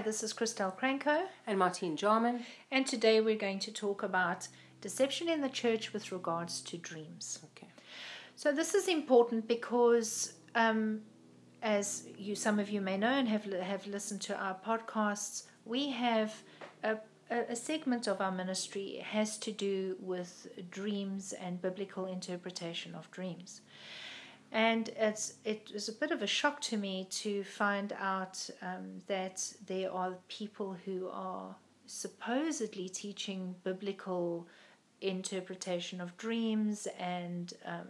Hi, this is Christelle Cranko, And Martine Jarman. and today we're going to talk about deception in the church with regards to dreams. Okay. So this is important because, um, as you some of you may know and have have listened to our podcasts, we have a, a, a segment of our ministry has to do with dreams and biblical interpretation of dreams. And it's it was a bit of a shock to me to find out um, that there are people who are supposedly teaching biblical interpretation of dreams and um,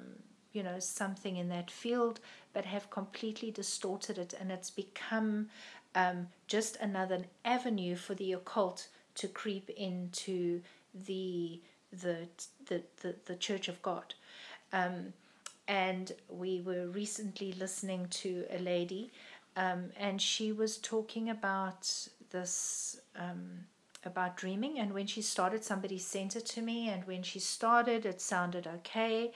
you know something in that field, but have completely distorted it, and it's become um, just another avenue for the occult to creep into the the the the, the Church of God. Um, and we were recently listening to a lady, um, and she was talking about this um, about dreaming. And when she started, somebody sent it to me, and when she started, it sounded okay.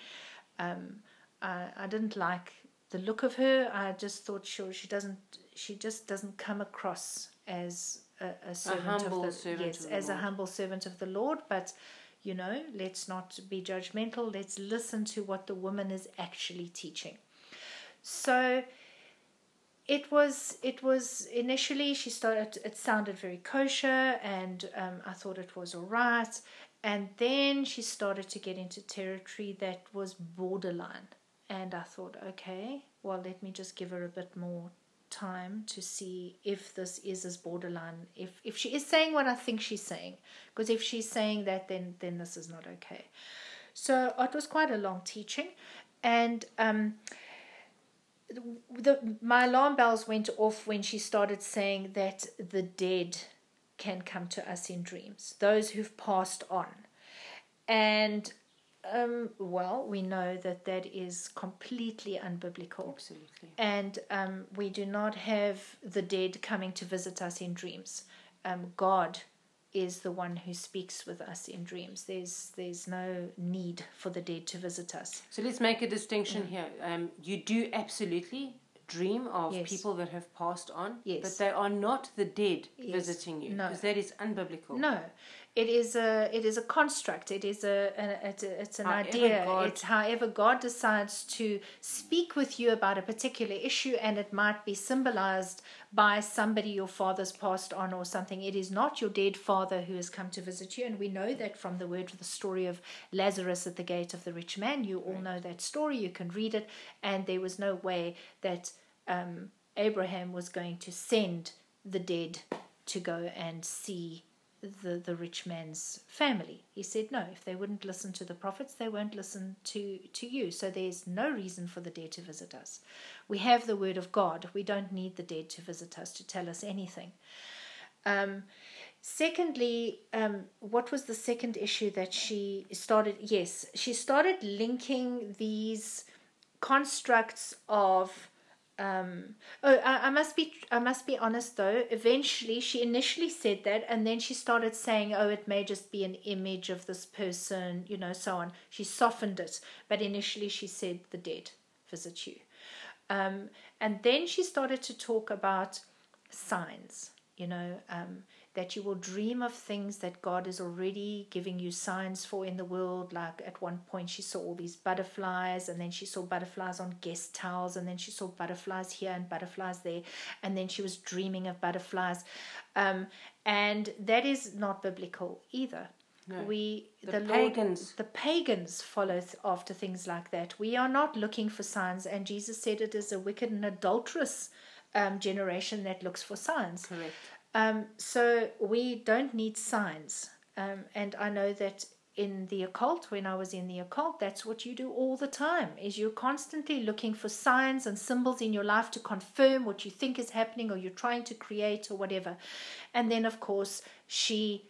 Um, I, I didn't like the look of her. I just thought sure she doesn't. She just doesn't come across as a, a servant humble of the servant yes, of the as a humble servant of the Lord, but you know, let's not be judgmental. Let's listen to what the woman is actually teaching. So it was it was initially she started it sounded very kosher and um, I thought it was all right and then she started to get into territory that was borderline and I thought okay well let me just give her a bit more time to see if this is as borderline if if she is saying what I think she's saying because if she's saying that then then this is not okay. So it was quite a long teaching and um the my alarm bells went off when she started saying that the dead can come to us in dreams those who've passed on. And um, well we know that that is completely unbiblical Absolutely. and um, we do not have the dead coming to visit us in dreams. Um, God is the one who speaks with us in dreams. There's there's no need for the dead to visit us. So let's make a distinction here. Um, you do absolutely dream of Yes. people that have passed on, Yes. but they are not the dead Yes. visiting you No. because that is unbiblical. No, it is a it is a construct. It is a, a, it's, a it's an However idea. God- it's however God decides to speak with you about a particular issue, and it might be symbolized by somebody your father's passed on or something. It is not your dead father who has come to visit you, and we know that from the word the story of Lazarus at the gate of the rich man. You all know that story. You can read it, and there was no way that um, Abraham was going to send the dead to go and see the, the rich man's family. He said, No, if they wouldn't listen to the prophets, they won't listen to, to you. So there's no reason for the dead to visit us. We have the word of God. We don't need the dead to visit us to tell us anything. Um, secondly, um, what was the second issue that she started? Yes, she started linking these constructs of um, oh, I, I must be I must be honest though. Eventually, she initially said that, and then she started saying, "Oh, it may just be an image of this person," you know, so on. She softened it, but initially she said, "The dead visit you," um, and then she started to talk about signs. You know, um, that you will dream of things that God is already giving you signs for in the world. Like at one point, she saw all these butterflies, and then she saw butterflies on guest towels, and then she saw butterflies here and butterflies there, and then she was dreaming of butterflies. Um, and that is not biblical either. No. We The Lord- pagans. the pagans follow th- after things like that. We are not looking for signs, and Jesus said it is a wicked and adulterous um, generation that looks for signs. Correct. Um, so we don't need signs. Um, and I know that in the occult, when I was in the occult, that's what you do all the time. Is you're constantly looking for signs and symbols in your life to confirm what you think is happening, or you're trying to create, or whatever. And then, of course, she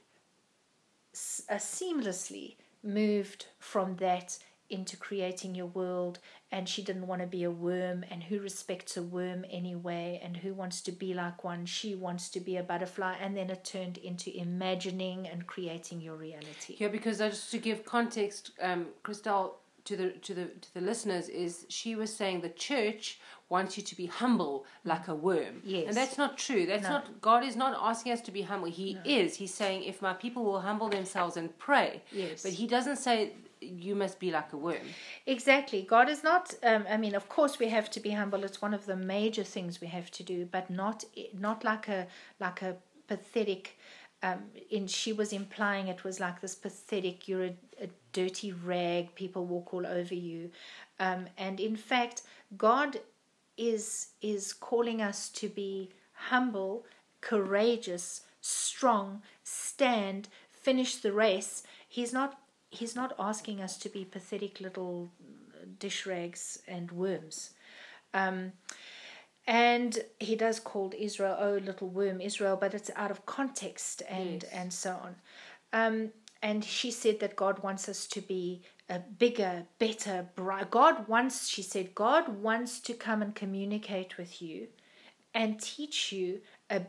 uh, seamlessly moved from that into creating your world and she didn't want to be a worm and who respects a worm anyway and who wants to be like one she wants to be a butterfly and then it turned into imagining and creating your reality Yeah, because just to give context, um, Christelle, to the to the to the listeners is she was saying the church wants you to be humble like a worm. Yes. And that's not true. That's No. not God is not asking us to be humble. He is. He's saying if my people will humble themselves and pray. Yes. But he doesn't say you must be like a worm. Exactly. God is not. Um, I mean, of course, we have to be humble. It's one of the major things we have to do, but not not like a like a pathetic. Um, in she was implying it was like this pathetic. You're a, a dirty rag. People walk all over you, um, and in fact, God is is calling us to be humble, courageous, strong, stand, finish the race. He's not he's not asking us to be pathetic little dish rags and worms. Um, and he does call Israel, oh little worm Israel, but it's out of context and Yes. and so on. Um, and she said that God wants us to be a bigger, better, bright. God wants, she said, God wants to come and communicate with you and teach you a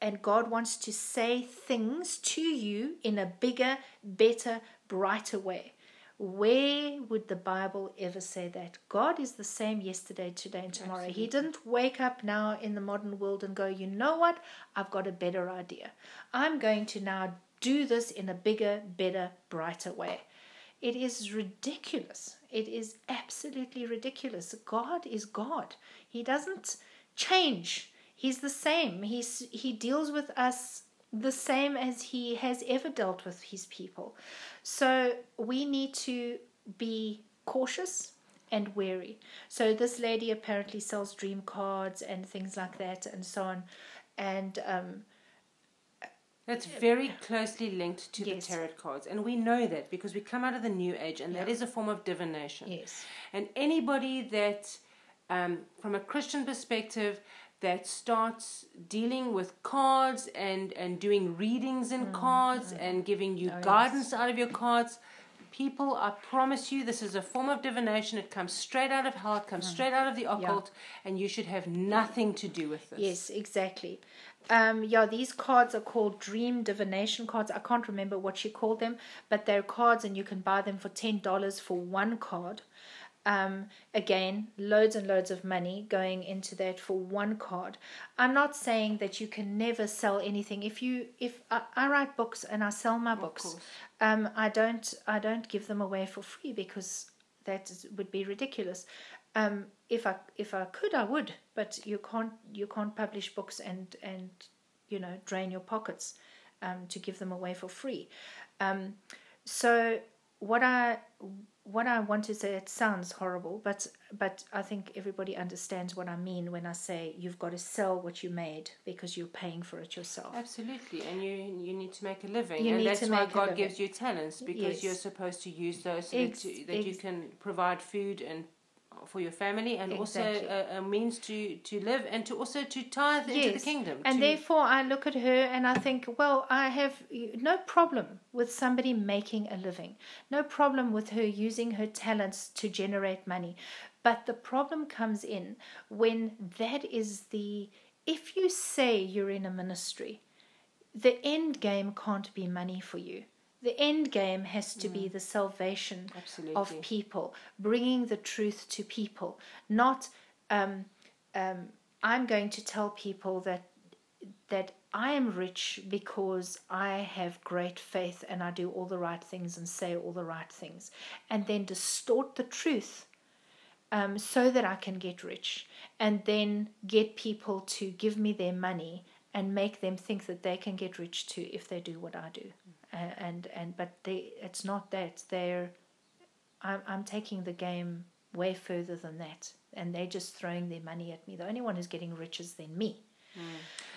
and God wants to say things to you in a bigger, better, brighter way. Where would the Bible ever say that? God is the same yesterday, today, and tomorrow. He didn't wake up now in the modern world and go, you know what? I've got a better idea. I'm going to now do this in a bigger, better, brighter way. It is ridiculous. It is absolutely ridiculous. God is God. He doesn't change. He's the same. He's he deals with us the same as he has ever dealt with his people. So we need to be cautious and wary. So this lady apparently sells dream cards and things like that and so on. And um, That's very closely linked to Yes. the tarot cards. And we know that because we come out of the new age and that Yeah. is a form of divination. yes, And anybody that, um, from a Christian perspective, that starts dealing with cards and, and doing readings in cards and giving you Mm, Oh, yes. guidance out of your cards, people, I promise you, this is a form of divination. It comes straight out of hell, it Mm. comes straight out of the occult, and you should have nothing to do with this. yes, exactly. Um, yeah, these cards are called dream divination cards. I can't remember what she called them, but they're cards and you can buy them for ten dollars for one card. Um, again, loads and loads of money going into that for one card. I'm not saying that you can never sell anything. If you, if I, I write books and I sell my books, um, I don't, I don't give them away for free because that is, would be ridiculous. Um, if I, if I could, I would, but you can't, you can't publish books and and you know drain your pockets um, to give them away for free. Um, so what I what I want to say it sounds horrible, but but I think everybody understands what I mean when I say you've got to sell what you made because you're paying for it yourself. Absolutely, and you you need to make a living, You and need that's to why God gives you talents because Yes. you're supposed to use those so Ex- that, you, that you can provide food and for your family, and Exactly. also a, a means to to live and to also to tithe into the Yes. kingdom. And to- therefore, I look at her and I think, well, I have no problem with somebody making a living, no problem with her using her talents to generate money. But the problem comes in when that is the, if you say you're in a ministry, the end game can't be money for you. The end game has to be the salvation Absolutely. of people, bringing the truth to people, not um, um, I'm going to tell people that that I am rich because I have great faith and I do all the right things and say all the right things, and then distort the truth um, so that I can get rich, and then get people to give me their money and make them think that they can get rich too if they do what I do, and and, and but they it's not that they're I'm I'm taking the game way further than that, and they're just throwing their money at me. The only one who's getting rich is then me. Mm.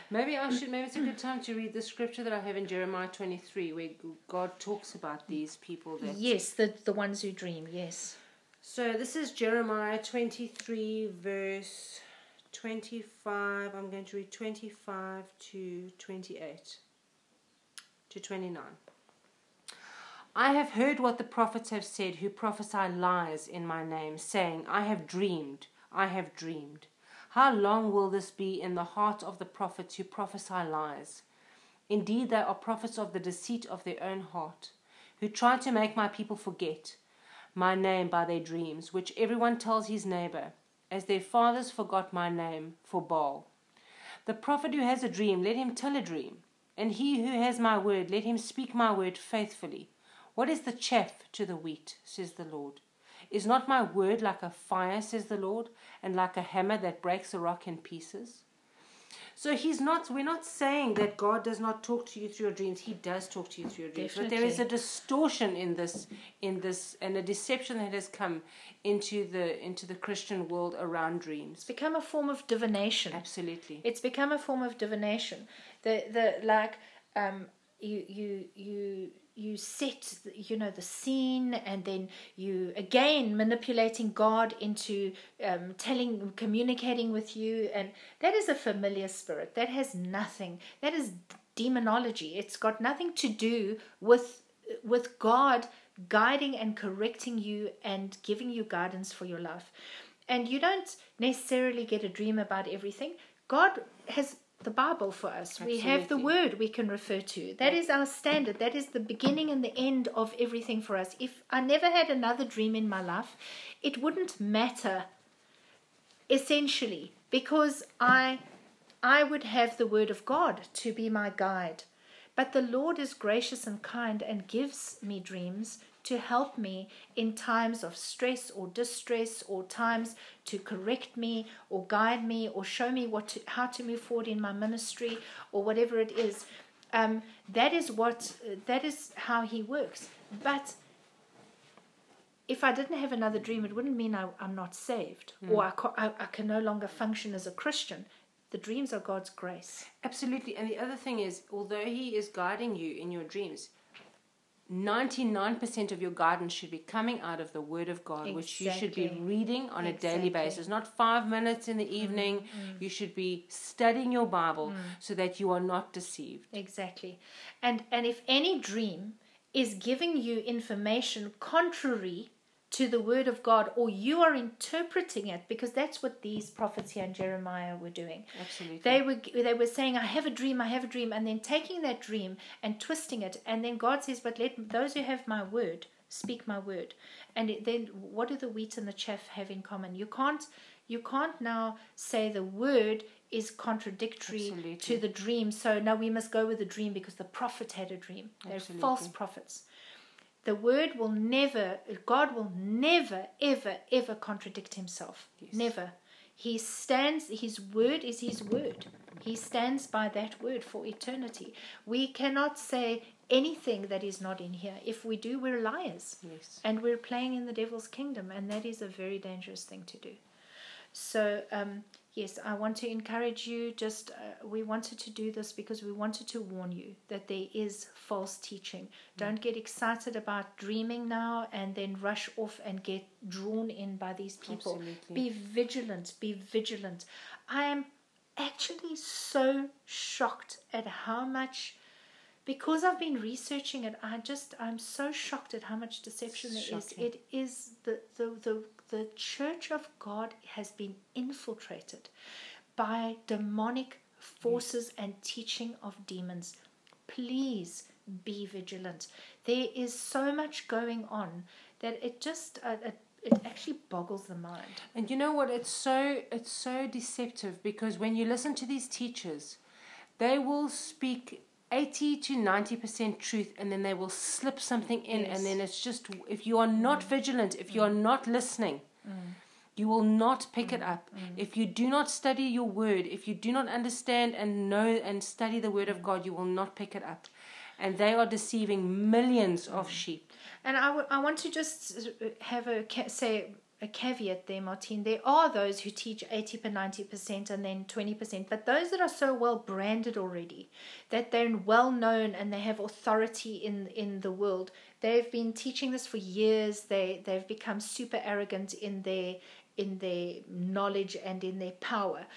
maybe I should. Maybe it's a good time to read the scripture that I have in Jeremiah twenty three, where God talks about these people that Yes, the the ones who dream. Yes. So this is Jeremiah 23, verse 25. I'm going to read 25 to 28 to 29. I have heard what the prophets have said who prophesy lies in my name, saying, I have dreamed, I have dreamed. How long will this be in the heart of the prophets who prophesy lies? Indeed, they are prophets of the deceit of their own heart, who try to make my people forget. my name by their dreams, which everyone tells his neighbor, as their fathers forgot my name for Baal. The prophet who has a dream, let him tell a dream, and he who has my word, let him speak my word faithfully. What is the chaff to the wheat, says the Lord? Is not my word like a fire, says the Lord, and like a hammer that breaks a rock in pieces? So he's not. We're not saying that God does not talk to you through your dreams. He does talk to you through your dreams, but there is a distortion in this, in this, and a deception that has come into the into the Christian world around dreams. It's become a form of divination. Absolutely, It's become a form of divination. The the like um you you you you set you know the scene and then you again manipulating God into um, telling communicating with you. And that is a familiar spirit. That has nothing. That is demonology. It's got nothing to do with with God guiding and correcting you and giving you guidance for your life. And you don't necessarily get a dream about everything. God has the Bible for us. We have the word we can refer to. That is our standard. That is the beginning and the end of everything for us. If I never had another dream in my life, it wouldn't matter essentially because I I would have the word of God to be my guide. But the Lord is gracious and kind and gives me dreams to help me in times of stress or distress or times to correct me or guide me or show me what to, how to move forward in my ministry or whatever it is. Um, that is what that is how he works. But if I didn't have another dream, it wouldn't mean I, I'm not saved or I, I, I can no longer function as a Christian. The dreams are God's grace. absolutely. And the other thing is, although He is guiding you in your dreams. 99% of your guidance should be coming out of the Word of God, which you should be reading on a daily Mm, basis. Not five minutes in the evening. You should be studying your Bible so that you are not deceived. Exactly. And and if any dream is giving you information contrary to the word of God or you are interpreting it because that's what these prophets here in Jeremiah were doing. Absolutely. They were they were saying I have a dream, I have a dream and then taking that dream and twisting it and then God says but let those who have my word speak my word. And it, then what do the wheat and the chaff have in common? You can't you can't now say the word is contradictory Absolutely. to the dream. So now we must go with the dream because the prophet had a dream. They're Absolutely. false prophets. The word will never, God will never, ever, ever contradict himself. Never. He stands, his word is his word. He stands by that word for eternity. We cannot say anything that is not in here. If we do, we're liars. Yes. And we're playing in the devil's kingdom, and that is a very dangerous thing to do. So, um, yes, I want to encourage you. Just uh, we wanted to do this because we wanted to warn you that there is false teaching. Don't get excited about dreaming now and then rush off and get drawn in by these people. Absolutely. Be vigilant. Be vigilant. I am actually so shocked at how much because I've been researching it, I just I'm so shocked at how much deception there is. Shocking. It is the, the the the church of God has been infiltrated by demonic forces and teaching of demons. Please be vigilant. There is so much going on that it just uh, it, it actually boggles the mind. And you know what? It's so it's so deceptive because when you listen to these teachers, they will speak eighty to ninety percent truth, and then they will slip something in, Yes. and then it's just if you are not mm. vigilant, if you are mm. not listening. Mm. You will not pick it up. If you do not study your word, if you do not understand and know and study the word of God, you will not pick it up. And they are deceiving millions of sheep. And I—I want to just uh, have a ca- say a caveat there, Martine. There are those who teach 80 per 90% and then 20%, but those that are so well branded already that they're well known and they have authority in in the world. They've been teaching this for years. They they've become super arrogant in their in their knowledge and in their power.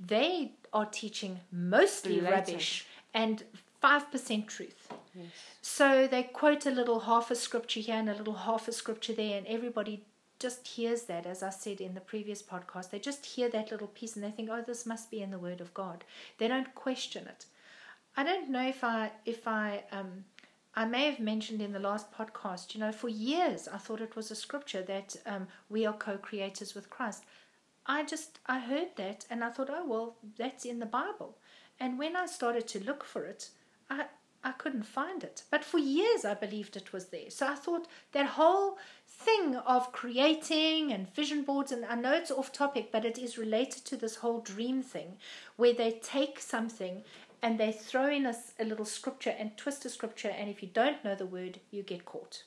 They are teaching mostly rubbish and 5% truth. Yes. So they quote a little half a scripture here and a little half a scripture there, and everybody just hears that, as I said in the previous podcast. They just hear that little piece and they think, oh, this must be in the Word of God. They don't question it. I don't know if I if I um, I may have mentioned in the last podcast, you know, for years I thought it was a scripture that um, we are co creators with Christ. I just, I heard that and I thought, oh, well, that's in the Bible. And when I started to look for it, I, I couldn't find it. But for years I believed it was there. So I thought that whole thing of creating and vision boards, and I know it's off topic, but it is related to this whole dream thing where they take something and they throw in a, a little scripture and twist a scripture, and if you don't know the word, you get caught.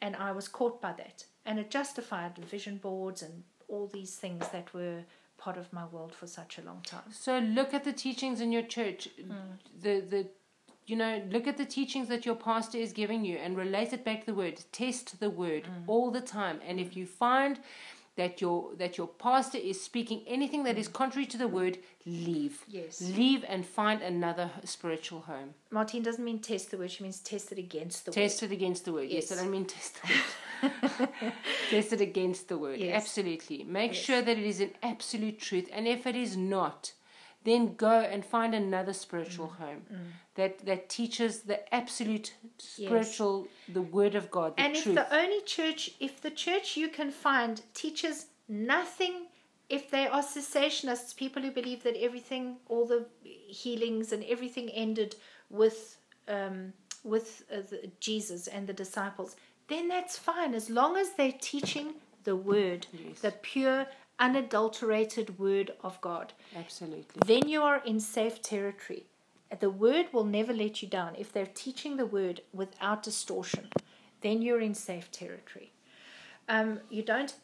And I was caught by that. And it justified vision boards and all these things that were part of my world for such a long time. So look at the teachings in your church. Hmm. The the you know, look at the teachings that your pastor is giving you and relate it back to the word. Test the word Hmm. all the time. And if you find that your that your pastor is speaking anything that is contrary to the word, leave. Yes. Leave and find another spiritual home. Martine doesn't mean test the word, she means test it against the word. Test it against the word. Yes, Yes. I don't mean test the word. test it against the word. Yes. Absolutely. Make Yes. sure that it is an absolute truth. And if it is not, then go and find another spiritual Mm. home that, that teaches the absolute spiritual, the word of God, the And truth. if the only church, if the church you can find teaches nothing, if they are cessationists, people who believe that everything, all the healings and everything ended with um, with uh, the, Jesus and the disciples, then that's fine as long as they're teaching the word, Yes. the pure, unadulterated word of God. absolutely. Then you are in safe territory. The word will never let you down. If they're teaching the word without distortion, then you're in safe territory. Um, you don't.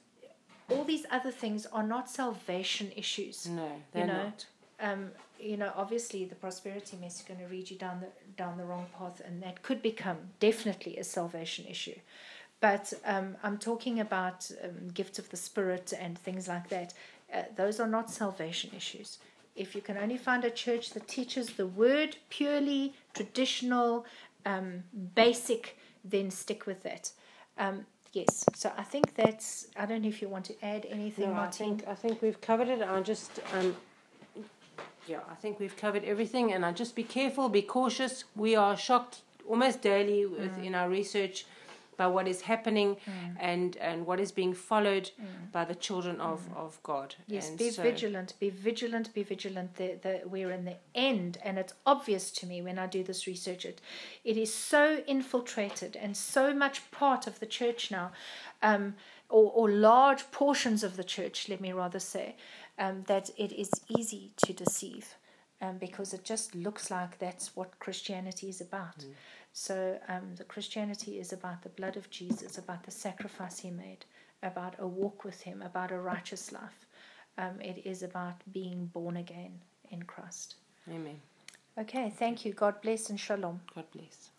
All these other things are not salvation issues. No, they're know, not. Um, you know, obviously the prosperity mess is going to lead you down the down the wrong path, and that could become definitely a salvation issue. But um, I'm talking about um, gifts of the spirit and things like that. Uh, those are not salvation issues. If you can only find a church that teaches the word purely traditional, um, basic, then stick with that. Um, yes. So I think that's. I don't know if you want to add anything, No, I think I think we've covered it. I just um, yeah, I think we've covered everything, and I just be careful, be cautious. We are shocked almost daily with, Mm. in our research by what is happening and and what is being followed by the children of of God. Mm. Yes, and be so- vigilant, be vigilant, be vigilant. The, the, we're in the end, and it's obvious to me when I do this research. It, it is so infiltrated and so much part of the church now, um, or, or large portions of the church, let me rather say, um, that it is easy to deceive. Um, because it just looks like that's what Christianity is about. So um, the Christianity is about the blood of Jesus, about the sacrifice He made, about a walk with Him, about a righteous life. Um, it is about being born again in Christ. Amen. Okay, thank you. God bless and shalom. God bless.